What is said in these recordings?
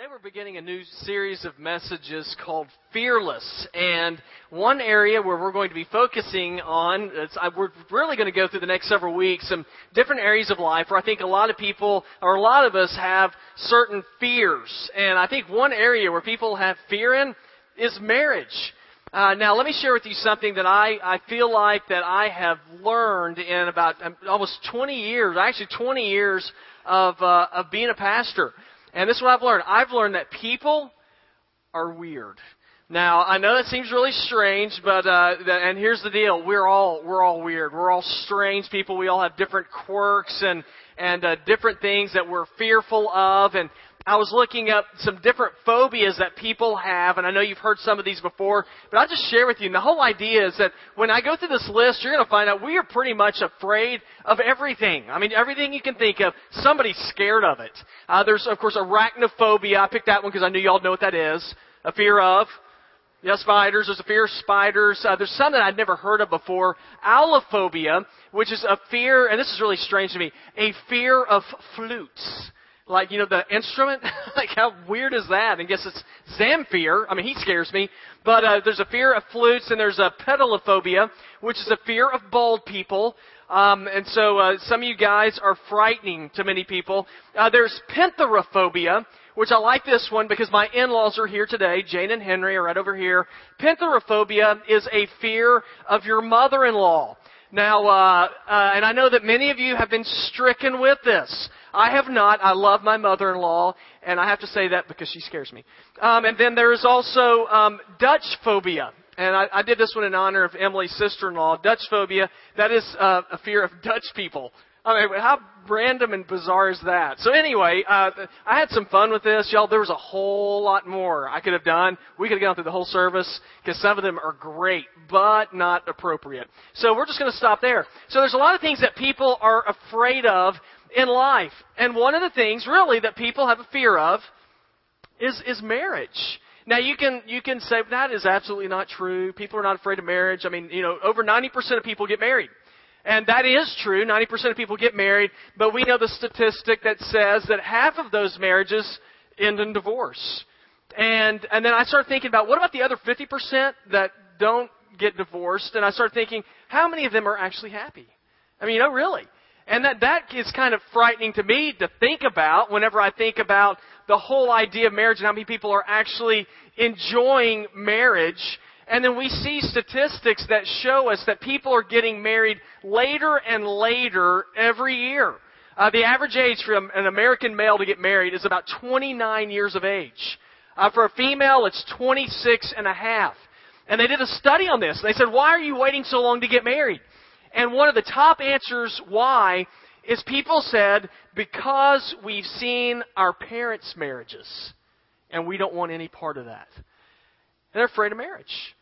Today we're beginning a new series of messages called Fearless. And one area where we're going to be focusing on, we're really going to go through the next several weeks, some different areas of life where I think a lot of people, or a lot of us have certain fears. And I think one area where people have fear in is marriage. Uh, now, let me share with you something that I, I feel like that I have learned in about um, almost 20 years, actually 20 years of, uh, of being a pastor. And this is what I've learned. I've learned that people are weird. Now I know that seems really strange, but uh, and here's the deal: we're all we're all weird. We're all strange people. We all have different quirks and and uh, different things that we're fearful of. And I was looking up some different phobias that people have, and I know you've heard some of these before, but I'll just share with you. And the whole idea is that when I go through this list, you're going to find out we are pretty much afraid of everything. I mean, everything you can think of, somebody's scared of it. Uh, there's, of course, arachnophobia. I picked that one because I knew y'all know what that is. A fear of. Yeah, spiders. There's a fear of spiders. Uh, there's some that I'd never heard of before. Aulophobia, which is a fear, and this is really strange to me, a fear of flutes like you know the instrument? Like how weird is that? And guess it's zamfir i mean he scares me. But uh, there's a fear of flutes and there's a peladophobia which is a fear of bald people. Um, and so uh, some of you guys are frightening to many people. Uh, there's pentheraphobia which i like this one because my in-laws are here today. Jane and henry are right over here. Pentheraphobia is a fear of your mother-in-law now, uh, uh, and I know that many of you have been stricken with this. I have not. I love my mother-in-law, and I have to say that because she scares me. Um, and then there is also um, Dutch phobia. And I, I did this one in honor of Emily's sister-in-law. Dutch phobia, that is uh, a fear of Dutch people. I mean, how random and bizarre is that? So anyway, uh, I had some fun with this, y'all. There was a whole lot more I could have done. We could have gone through the whole service because some of them are great, but not appropriate. So we're just going to stop there. So there's a lot of things that people are afraid of in life. And one of the things really that people have a fear of is, is marriage. Now you can, you can say that is absolutely not true. People are not afraid of marriage. I mean, you know, over 90% of people get married. And that is true. 90% of people get married, but we know the statistic that says that half of those marriages end in divorce. And, and then I start thinking about what about the other 50% that don't get divorced? And I start thinking, how many of them are actually happy? I mean, you know, really. And that, that is kind of frightening to me to think about whenever I think about the whole idea of marriage and how many people are actually enjoying marriage. And then we see statistics that show us that people are getting married later and later every year. Uh, the average age for an American male to get married is about 29 years of age. Uh, for a female, it's 26 and a half. And they did a study on this. They said, why are you waiting so long to get married? And one of the top answers why is people said, because we've seen our parents' marriages and we don't want any part of that. And they're afraid of marriage.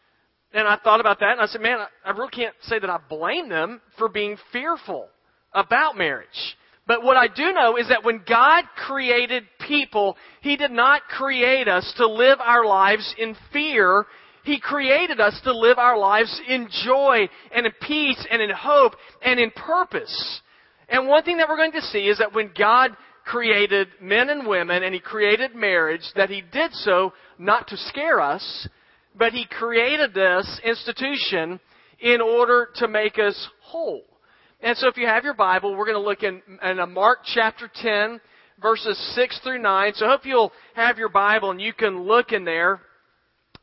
And I thought about that and I said, man, I really can't say that I blame them for being fearful about marriage. But what I do know is that when God created people, He did not create us to live our lives in fear he created us to live our lives in joy and in peace and in hope and in purpose. And one thing that we're going to see is that when God created men and women and He created marriage, that He did so not to scare us, but He created this institution in order to make us whole. And so if you have your Bible, we're going to look in, in uh, Mark chapter 10, verses 6 through 9. So I hope you'll have your Bible and you can look in there.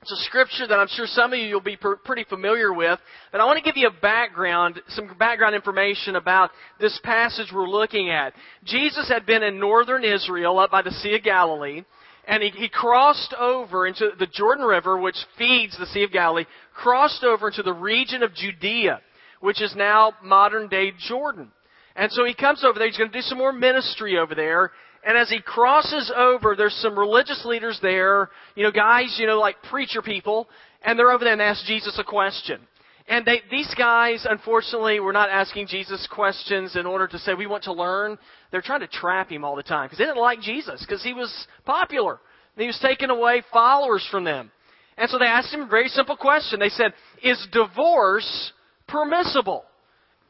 It's a scripture that I'm sure some of you will be pretty familiar with, but I want to give you a background, some background information about this passage we're looking at. Jesus had been in northern Israel up by the Sea of Galilee, and he, he crossed over into the Jordan River, which feeds the Sea of Galilee, crossed over into the region of Judea, which is now modern day Jordan. And so he comes over there, he's going to do some more ministry over there, and as he crosses over, there's some religious leaders there, you know, guys, you know, like preacher people, and they're over there and ask Jesus a question. And they, these guys, unfortunately, were not asking Jesus questions in order to say, we want to learn. They're trying to trap him all the time because they didn't like Jesus because he was popular. And he was taking away followers from them. And so they asked him a very simple question. They said, is divorce permissible?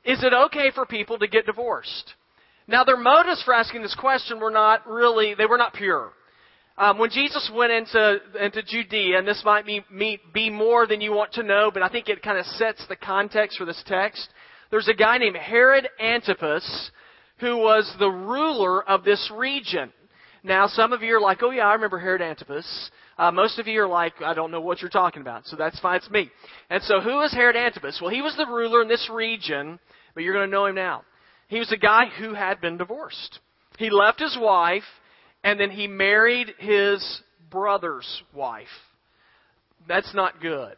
Is it okay for people to get divorced? Now, their motives for asking this question were not really, they were not pure. Um, when Jesus went into into Judea, and this might be, be more than you want to know, but I think it kind of sets the context for this text. There's a guy named Herod Antipas who was the ruler of this region. Now, some of you are like, "Oh yeah, I remember Herod Antipas." Uh, most of you are like, "I don't know what you're talking about," so that's fine. It's me. And so, who is Herod Antipas? Well, he was the ruler in this region, but you're going to know him now. He was a guy who had been divorced. He left his wife and then he married his brother's wife. That's not good.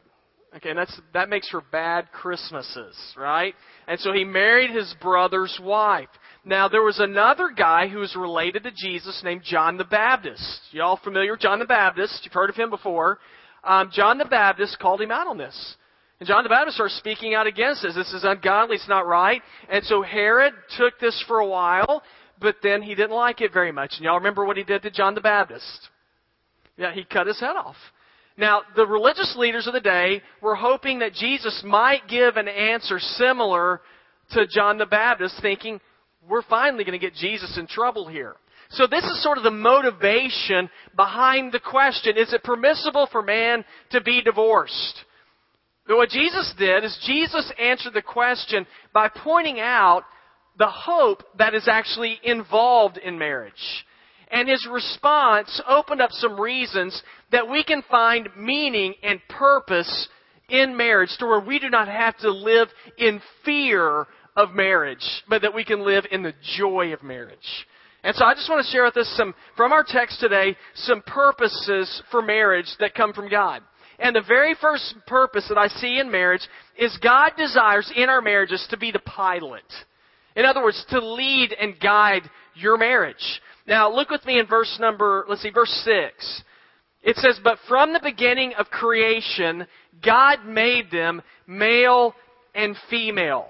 Okay, and that's that makes for bad Christmases, right? And so he married his brother's wife. Now there was another guy who was related to Jesus named John the Baptist. Y'all familiar with John the Baptist? You've heard of him before. Um, John the Baptist called him out on this. And John the Baptist started speaking out against this. This is ungodly. It's not right. And so Herod took this for a while but then he didn't like it very much. And y'all remember what he did to John the Baptist? Yeah, he cut his head off. Now, the religious leaders of the day were hoping that Jesus might give an answer similar to John the Baptist, thinking, we're finally going to get Jesus in trouble here. So this is sort of the motivation behind the question, is it permissible for man to be divorced? But what Jesus did is Jesus answered the question by pointing out the hope that is actually involved in marriage. And his response opened up some reasons that we can find meaning and purpose in marriage to where we do not have to live in fear of marriage, but that we can live in the joy of marriage. And so I just want to share with us some, from our text today, some purposes for marriage that come from God. And the very first purpose that I see in marriage is God desires in our marriages to be the pilot. In other words, to lead and guide your marriage. Now, look with me in verse number, let's see, verse 6. It says, But from the beginning of creation, God made them male and female.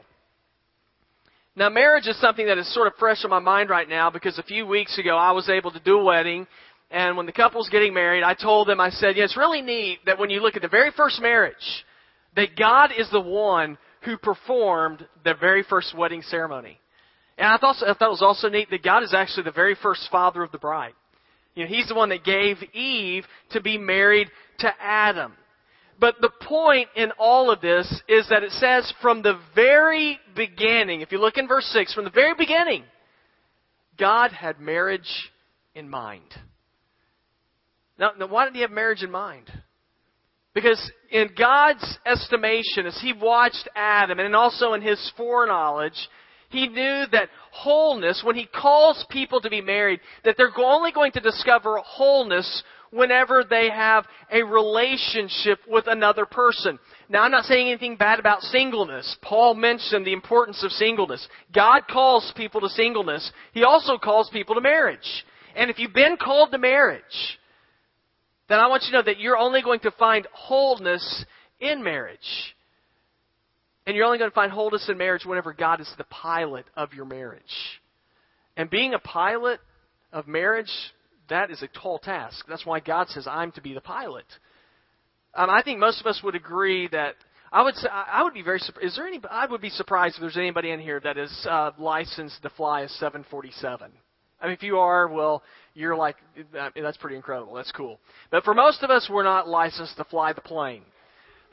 Now, marriage is something that is sort of fresh on my mind right now because a few weeks ago I was able to do a wedding. And when the couple was getting married, I told them, I said, yeah, it's really neat that when you look at the very first marriage, that God is the one who performed the very first wedding ceremony. And I thought, I thought it was also neat that God is actually the very first father of the bride. You know, He's the one that gave Eve to be married to Adam. But the point in all of this is that it says from the very beginning, if you look in verse 6, from the very beginning, God had marriage in mind. Now, now why did He have marriage in mind? Because in God's estimation, as He watched Adam, and also in His foreknowledge, He knew that wholeness, when He calls people to be married, that they're only going to discover wholeness whenever they have a relationship with another person. Now, I'm not saying anything bad about singleness. Paul mentioned the importance of singleness. God calls people to singleness. He also calls people to marriage. And if you've been called to marriage, then I want you to know that you're only going to find wholeness in marriage. And you're only going to find wholeness in marriage whenever God is the pilot of your marriage. And being a pilot of marriage, that is a tall task. That's why God says, I'm to be the pilot. Um, I think most of us would agree that I would say I would be very surprised. Is there any? I would be surprised if there's anybody in here that is uh, licensed to fly a 747. I mean, if you are, well, you're like, that's pretty incredible. That's cool. But for most of us, we're not licensed to fly the plane.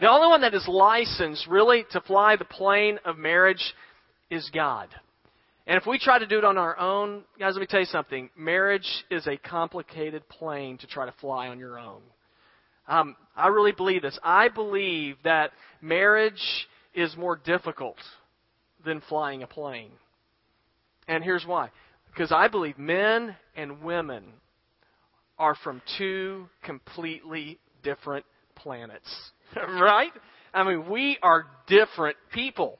The only one that is licensed really to fly the plane of marriage is God. And if we try to do it on our own, guys, let me tell you something. Marriage is a complicated plane to try to fly on your own. Um, I really believe this. I believe that marriage is more difficult than flying a plane. And here's why. Because I believe men and women are from two completely different planets. right? I mean, we are different people.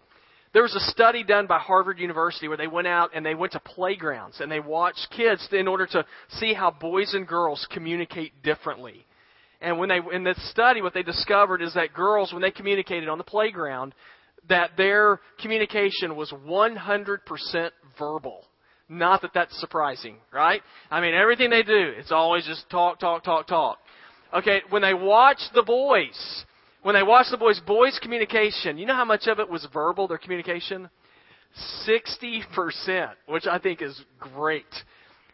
There was a study done by Harvard University where they went out and they went to playgrounds and they watched kids in order to see how boys and girls communicate differently. And when they in this study, what they discovered is that girls, when they communicated on the playground, that their communication was 100% verbal. Not that that's surprising, right? I mean, everything they do, it's always just talk, talk, talk, talk. Okay, when they watch the boys, when they watch the boys, boys' communication, you know how much of it was verbal, their communication? 60%, which I think is great.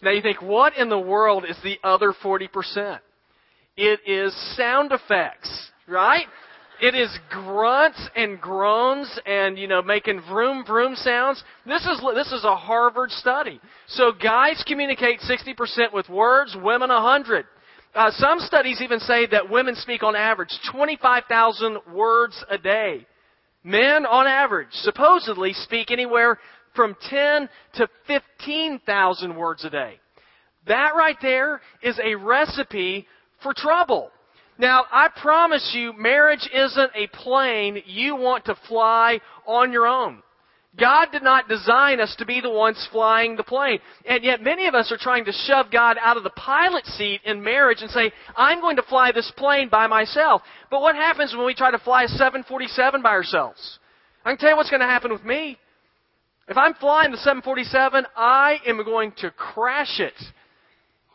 Now you think, what in the world is the other 40%? It is sound effects, right? It is grunts and groans and, you know, making vroom vroom sounds. This is, this is a Harvard study. So guys communicate 60% with words, women 100. Uh, some studies even say that women speak on average 25,000 words a day. Men, on average, supposedly speak anywhere from 10 to 15,000 words a day. That right there is a recipe for trouble. Now, I promise you, marriage isn't a plane you want to fly on your own. God did not design us to be the ones flying the plane. And yet many of us are trying to shove God out of the pilot seat in marriage and say, I'm going to fly this plane by myself. But what happens when we try to fly a 747 by ourselves? I can tell you what's going to happen with me. If I'm flying the 747, I am going to crash it.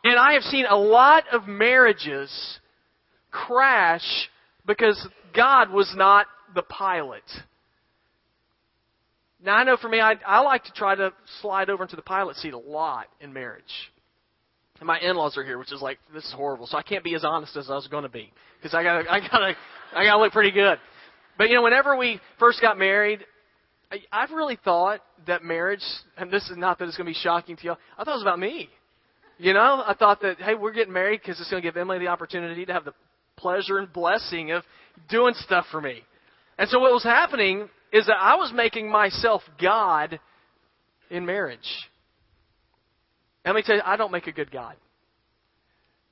And I have seen a lot of marriages crash because God was not the pilot. Now, I know for me, I, I like to try to slide over into the pilot seat a lot in marriage. And my in-laws are here, which is like this is horrible. So I can't be as honest as I was going to be because I got I got I got to look pretty good. But you know, whenever we first got married, I, I've really thought that marriage, and this is not that it's going to be shocking to you. I thought it was about me. You know, I thought that hey, we're getting married because it's going to give Emily the opportunity to have the pleasure and blessing of doing stuff for me. And so what was happening is that I was making myself God in marriage. And let me tell you, I don't make a good God.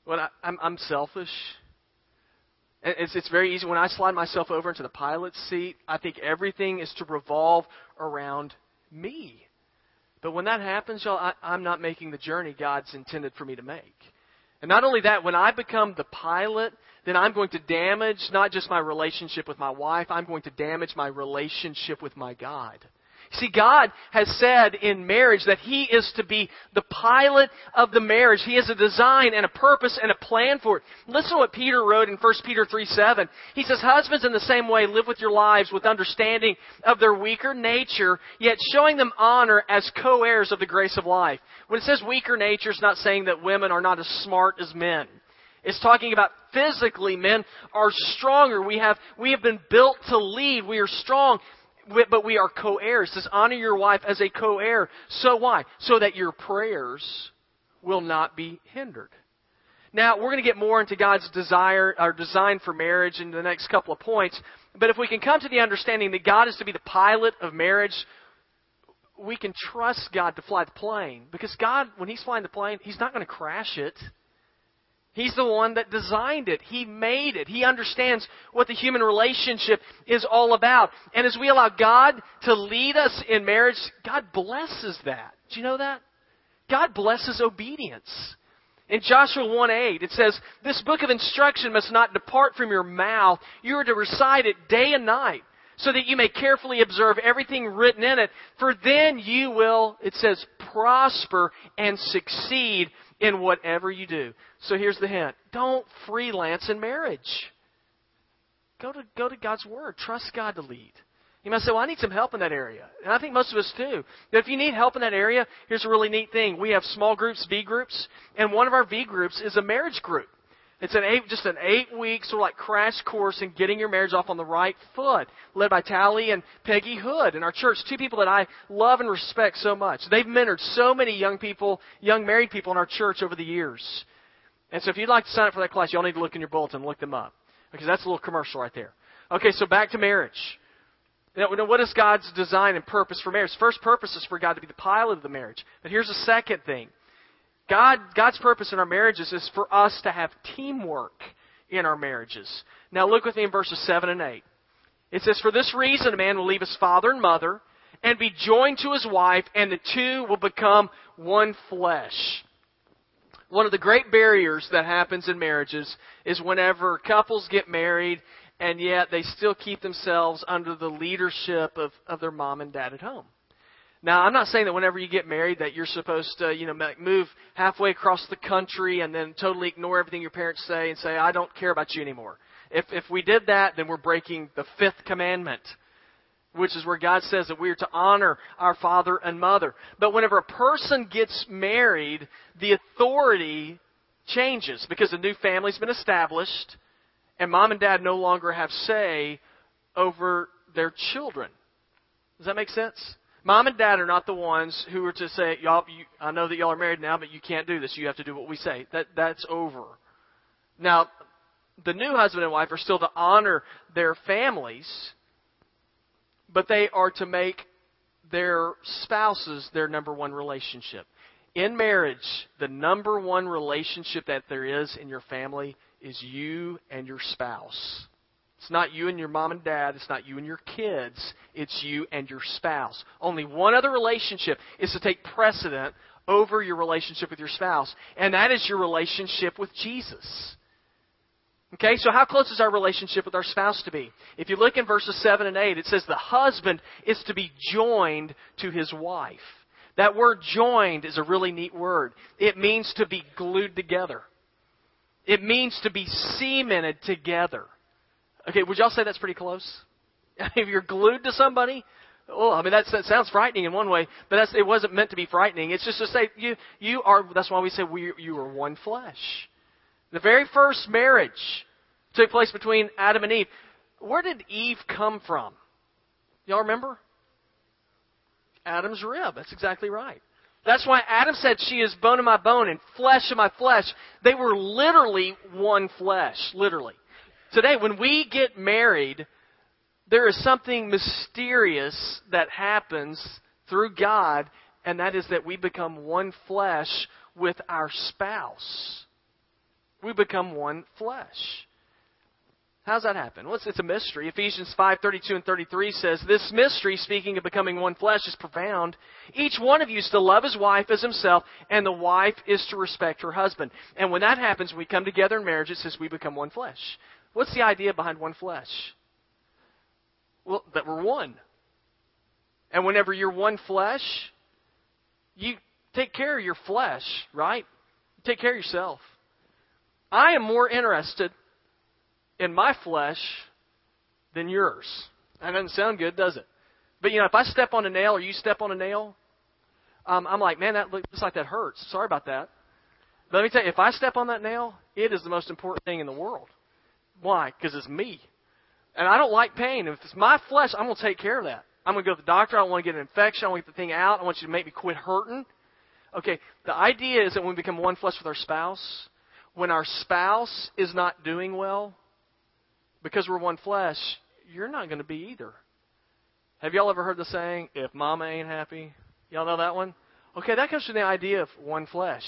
When I, I'm, I'm selfish. It's, it's very easy. When I slide myself over into the pilot's seat, I think everything is to revolve around me. But when that happens, y'all, I, I'm not making the journey God's intended for me to make. And not only that, when I become the pilot then I'm going to damage not just my relationship with my wife, I'm going to damage my relationship with my God. See, God has said in marriage that He is to be the pilot of the marriage. He has a design and a purpose and a plan for it. Listen to what Peter wrote in 1 Peter 3 7. He says, Husbands in the same way live with your lives with understanding of their weaker nature, yet showing them honor as co-heirs of the grace of life. When it says weaker nature, it's not saying that women are not as smart as men. It's talking about physically men are stronger. We have, we have been built to lead. We are strong, but we are co-heirs. It says honor your wife as a co-heir. So why? So that your prayers will not be hindered. Now, we're going to get more into God's desire or design for marriage in the next couple of points. But if we can come to the understanding that God is to be the pilot of marriage, we can trust God to fly the plane. Because God, when He's flying the plane, He's not going to crash it. He's the one that designed it. He made it. He understands what the human relationship is all about. And as we allow God to lead us in marriage, God blesses that. Do you know that? God blesses obedience. In Joshua 1 8, it says, This book of instruction must not depart from your mouth. You are to recite it day and night, so that you may carefully observe everything written in it. For then you will, it says, prosper and succeed in whatever you do. So here's the hint. Don't freelance in marriage. Go to, go to God's Word. Trust God to lead. You might say, well, I need some help in that area. And I think most of us do. If you need help in that area, here's a really neat thing. We have small groups, V groups, and one of our V groups is a marriage group. It's an eight, just an eight week sort of like crash course in getting your marriage off on the right foot, led by Tally and Peggy Hood in our church. Two people that I love and respect so much. They've mentored so many young people, young married people in our church over the years. And so if you'd like to sign up for that class, y'all need to look in your bulletin and look them up. Because that's a little commercial right there. Okay, so back to marriage. Now, what is God's design and purpose for marriage? First purpose is for God to be the pilot of the marriage. But here's the second thing. God, God's purpose in our marriages is for us to have teamwork in our marriages. Now look with me in verses 7 and 8. It says, For this reason a man will leave his father and mother and be joined to his wife, and the two will become one flesh. One of the great barriers that happens in marriages is whenever couples get married and yet they still keep themselves under the leadership of, of their mom and dad at home. Now, I'm not saying that whenever you get married that you're supposed to, you know, move halfway across the country and then totally ignore everything your parents say and say, I don't care about you anymore. If, if we did that, then we're breaking the fifth commandment. Which is where God says that we are to honor our father and mother. But whenever a person gets married, the authority changes because a new family's been established and mom and dad no longer have say over their children. Does that make sense? Mom and dad are not the ones who are to say, "Y'all, you, I know that y'all are married now, but you can't do this. You have to do what we say." That that's over. Now, the new husband and wife are still to honor their families, but they are to make their spouses their number one relationship. In marriage, the number one relationship that there is in your family is you and your spouse. It's not you and your mom and dad. It's not you and your kids. It's you and your spouse. Only one other relationship is to take precedent over your relationship with your spouse, and that is your relationship with Jesus. Okay, so how close is our relationship with our spouse to be? If you look in verses 7 and 8, it says the husband is to be joined to his wife. That word joined is a really neat word. It means to be glued together. It means to be cemented together. Okay, would y'all say that's pretty close? if you're glued to somebody, oh, I mean that's, that sounds frightening in one way, but that's, it wasn't meant to be frightening. It's just to say you you are. That's why we say we you are one flesh. The very first marriage took place between Adam and Eve. Where did Eve come from? Y'all remember? Adam's rib. That's exactly right. That's why Adam said, She is bone of my bone and flesh of my flesh. They were literally one flesh, literally. Today, when we get married, there is something mysterious that happens through God, and that is that we become one flesh with our spouse we become one flesh. How does that happen? Well, it's, it's a mystery. Ephesians 5, 32 and 33 says, This mystery, speaking of becoming one flesh, is profound. Each one of you is to love his wife as himself, and the wife is to respect her husband. And when that happens, we come together in marriage, it says we become one flesh. What's the idea behind one flesh? Well, that we're one. And whenever you're one flesh, you take care of your flesh, right? You take care of yourself. I am more interested in my flesh than yours. That doesn't sound good, does it? But you know, if I step on a nail or you step on a nail, um, I'm like, man, that looks like that hurts. Sorry about that. But let me tell you, if I step on that nail, it is the most important thing in the world. Why? Because it's me. And I don't like pain. If it's my flesh, I'm going to take care of that. I'm going to go to the doctor. I don't want to get an infection. I want to get the thing out. I want you to make me quit hurting. Okay, the idea is that when we become one flesh with our spouse, when our spouse is not doing well, because we're one flesh, you're not going to be either. Have y'all ever heard the saying, if mama ain't happy? Y'all know that one? Okay, that comes from the idea of one flesh.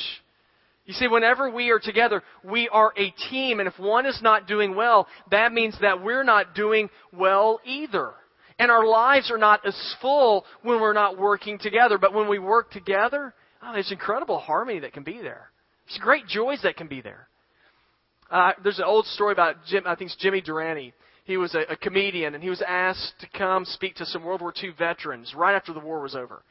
You see, whenever we are together, we are a team, and if one is not doing well, that means that we're not doing well either. And our lives are not as full when we're not working together, but when we work together, oh, there's incredible harmony that can be there. There's great joys that can be there. Uh, there's an old story about Jim, I think it's Jimmy Durante. He was a, a comedian, and he was asked to come speak to some World War II veterans right after the war was over.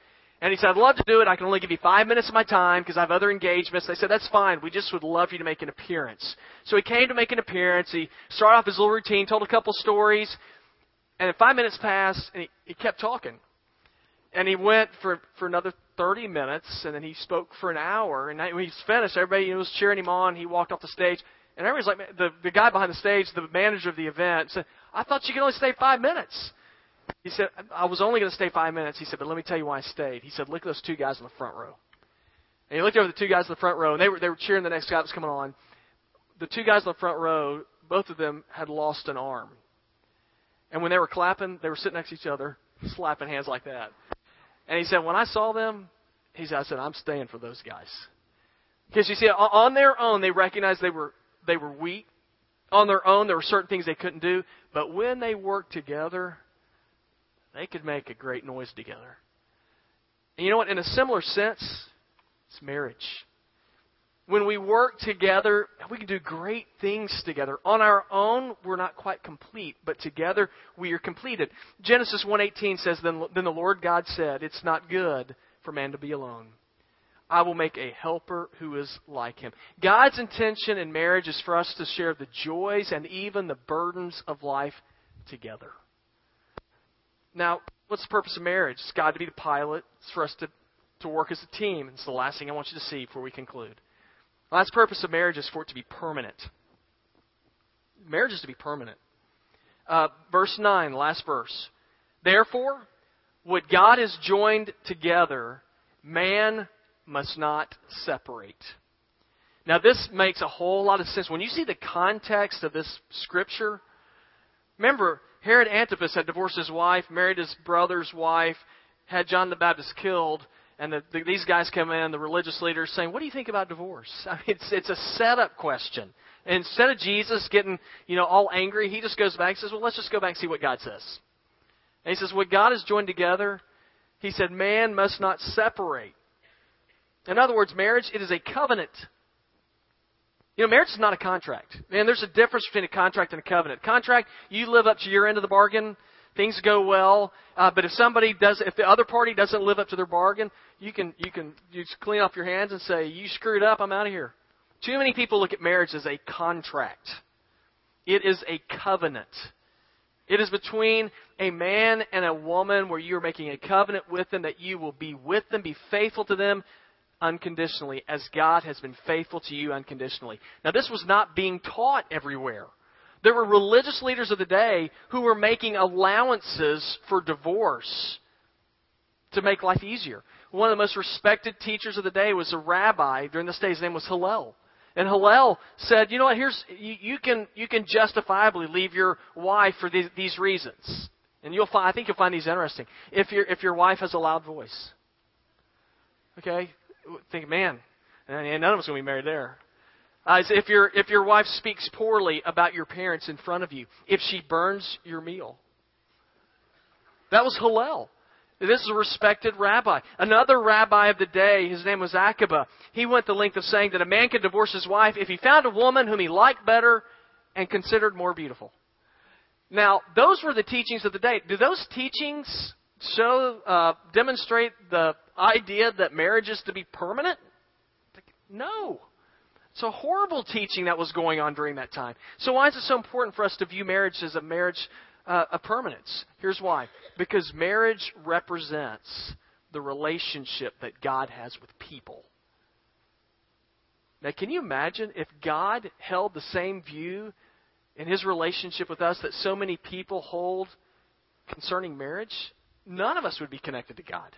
And he said, I'd love to do it. I can only give you five minutes of my time because I have other engagements. They said, that's fine. We just would love you to make an appearance. So he came to make an appearance. He started off his little routine, told a couple stories. And then five minutes passed, and he, he kept talking. And he went for, for another 30 minutes, and then he spoke for an hour. And when he's finished, everybody was cheering him on. He walked off the stage, and everybody's like, the, the guy behind the stage, the manager of the event, said, I thought you could only stay five minutes. He said, I was only going to stay five minutes. He said, but let me tell you why I stayed. He said, look at those two guys in the front row. And he looked over the two guys in the front row, and they were, they were cheering the next guy that was coming on. The two guys in the front row, both of them had lost an arm. And when they were clapping, they were sitting next to each other, slapping hands like that. And he said, when I saw them, he said, I said, I'm staying for those guys. Because you see, on their own, they recognized they were, they were weak. On their own, there were certain things they couldn't do. But when they worked together, they could make a great noise together. And you know what? In a similar sense, it's marriage. When we work together, we can do great things together. On our own, we're not quite complete, but together we are completed. Genesis 1:18 says, then, then the Lord God said, It's not good for man to be alone. I will make a helper who is like him. God's intention in marriage is for us to share the joys and even the burdens of life together. Now, what's the purpose of marriage? It's God to be the pilot. It's for us to, to work as a team. It's the last thing I want you to see before we conclude. The last purpose of marriage is for it to be permanent. Marriage is to be permanent. Uh, verse 9, last verse. Therefore, what God has joined together, man must not separate. Now, this makes a whole lot of sense. When you see the context of this scripture, remember, Herod Antipas had divorced his wife, married his brother's wife, had John the Baptist killed, and the, the, these guys come in, the religious leaders, saying, "What do you think about divorce?" I mean, it's it's a setup question. Instead of Jesus getting you know all angry, he just goes back and says, "Well, let's just go back and see what God says." And he says, "What God has joined together," he said, "Man must not separate." In other words, marriage it is a covenant. You know, marriage is not a contract. Man, there's a difference between a contract and a covenant. Contract, you live up to your end of the bargain, things go well. Uh, but if somebody does, if the other party doesn't live up to their bargain, you can you can you just clean off your hands and say, "You screwed up. I'm out of here." Too many people look at marriage as a contract. It is a covenant. It is between a man and a woman where you are making a covenant with them that you will be with them, be faithful to them unconditionally as God has been faithful to you unconditionally. Now, this was not being taught everywhere. There were religious leaders of the day who were making allowances for divorce to make life easier. One of the most respected teachers of the day was a rabbi during this day. His name was Hillel. And Hillel said, "You know what? Here's you, you can you can justifiably leave your wife for these, these reasons, and you'll find I think you'll find these interesting. If your if your wife has a loud voice, okay, think, man, and none of us going to be married there. Uh, if your if your wife speaks poorly about your parents in front of you, if she burns your meal, that was Hillel. This is a respected rabbi. Another rabbi of the day, his name was Akiba. He went the length of saying that a man could divorce his wife if he found a woman whom he liked better and considered more beautiful. Now, those were the teachings of the day. Do those teachings show, uh, demonstrate the idea that marriage is to be permanent? No. It's a horrible teaching that was going on during that time. So why is it so important for us to view marriage as a marriage uh, of permanence? Here's why. Because marriage represents the relationship that God has with people. Now, can you imagine if God held the same view in his relationship with us that so many people hold concerning marriage? none of us would be connected to God.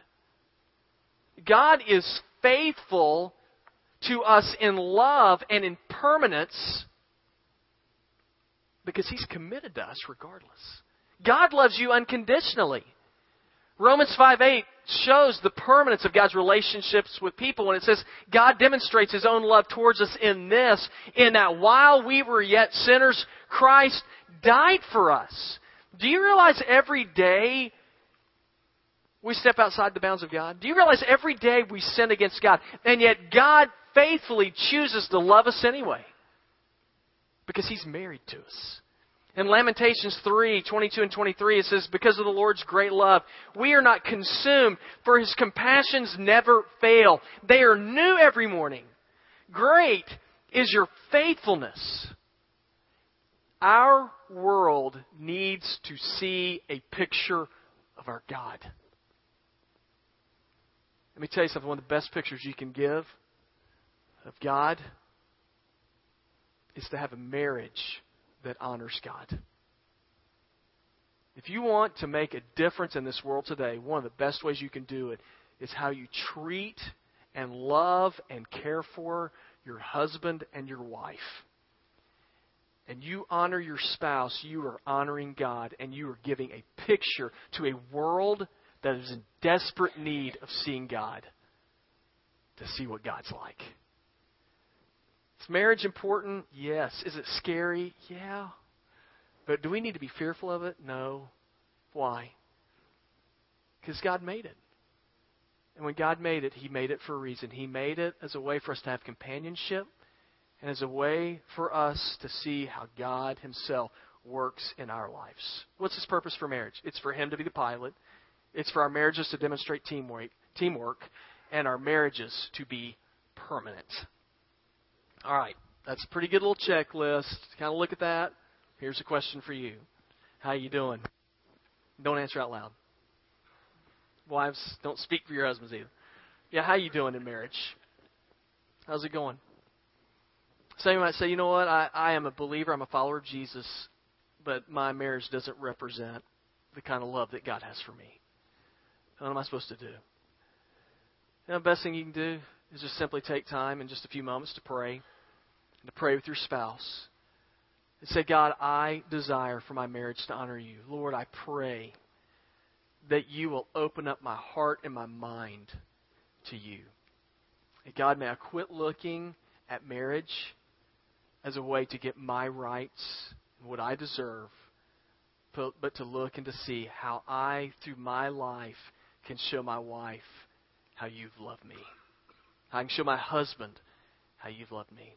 God is faithful to us in love and in permanence because He's committed to us regardless. God loves you unconditionally. Romans 5 8 shows the permanence of God's relationships with people when it says God demonstrates His own love towards us in this, in that while we were yet sinners, Christ died for us. Do you realize every day we step outside the bounds of God? Do you realize every day we sin against God, and yet God faithfully chooses to love us anyway? Because He's married to us. In Lamentations 3 22 and 23, it says, Because of the Lord's great love, we are not consumed, for His compassions never fail. They are new every morning. Great is your faithfulness. Our world needs to see a picture of our God. Let me tell you something. One of the best pictures you can give of God is to have a marriage that honors God. If you want to make a difference in this world today, one of the best ways you can do it is how you treat and love and care for your husband and your wife. And you honor your spouse, you are honoring God, and you are giving a picture to a world that is in desperate need of seeing God to see what God's like. Is marriage important? Yes. Is it scary? Yeah. But do we need to be fearful of it? No. Why? Because God made it. And when God made it, He made it for a reason. He made it as a way for us to have companionship and as a way for us to see how God Himself works in our lives. What's His purpose for marriage? It's for Him to be the pilot, it's for our marriages to demonstrate teamwork, teamwork and our marriages to be permanent. All right, that's a pretty good little checklist. Kind of look at that. Here's a question for you. How you doing? Don't answer out loud. Wives, don't speak for your husbands either. Yeah, how you doing in marriage? How's it going? Some you might say, you know what, I, I am a believer, I'm a follower of Jesus, but my marriage doesn't represent the kind of love that God has for me. What am I supposed to do? You know, the best thing you can do is just simply take time in just a few moments to pray and to pray with your spouse. And say, God, I desire for my marriage to honor you. Lord, I pray that you will open up my heart and my mind to you. And God, may I quit looking at marriage as a way to get my rights and what I deserve, but, but to look and to see how I, through my life, can show my wife how you've loved me. I can show my husband how you've loved me.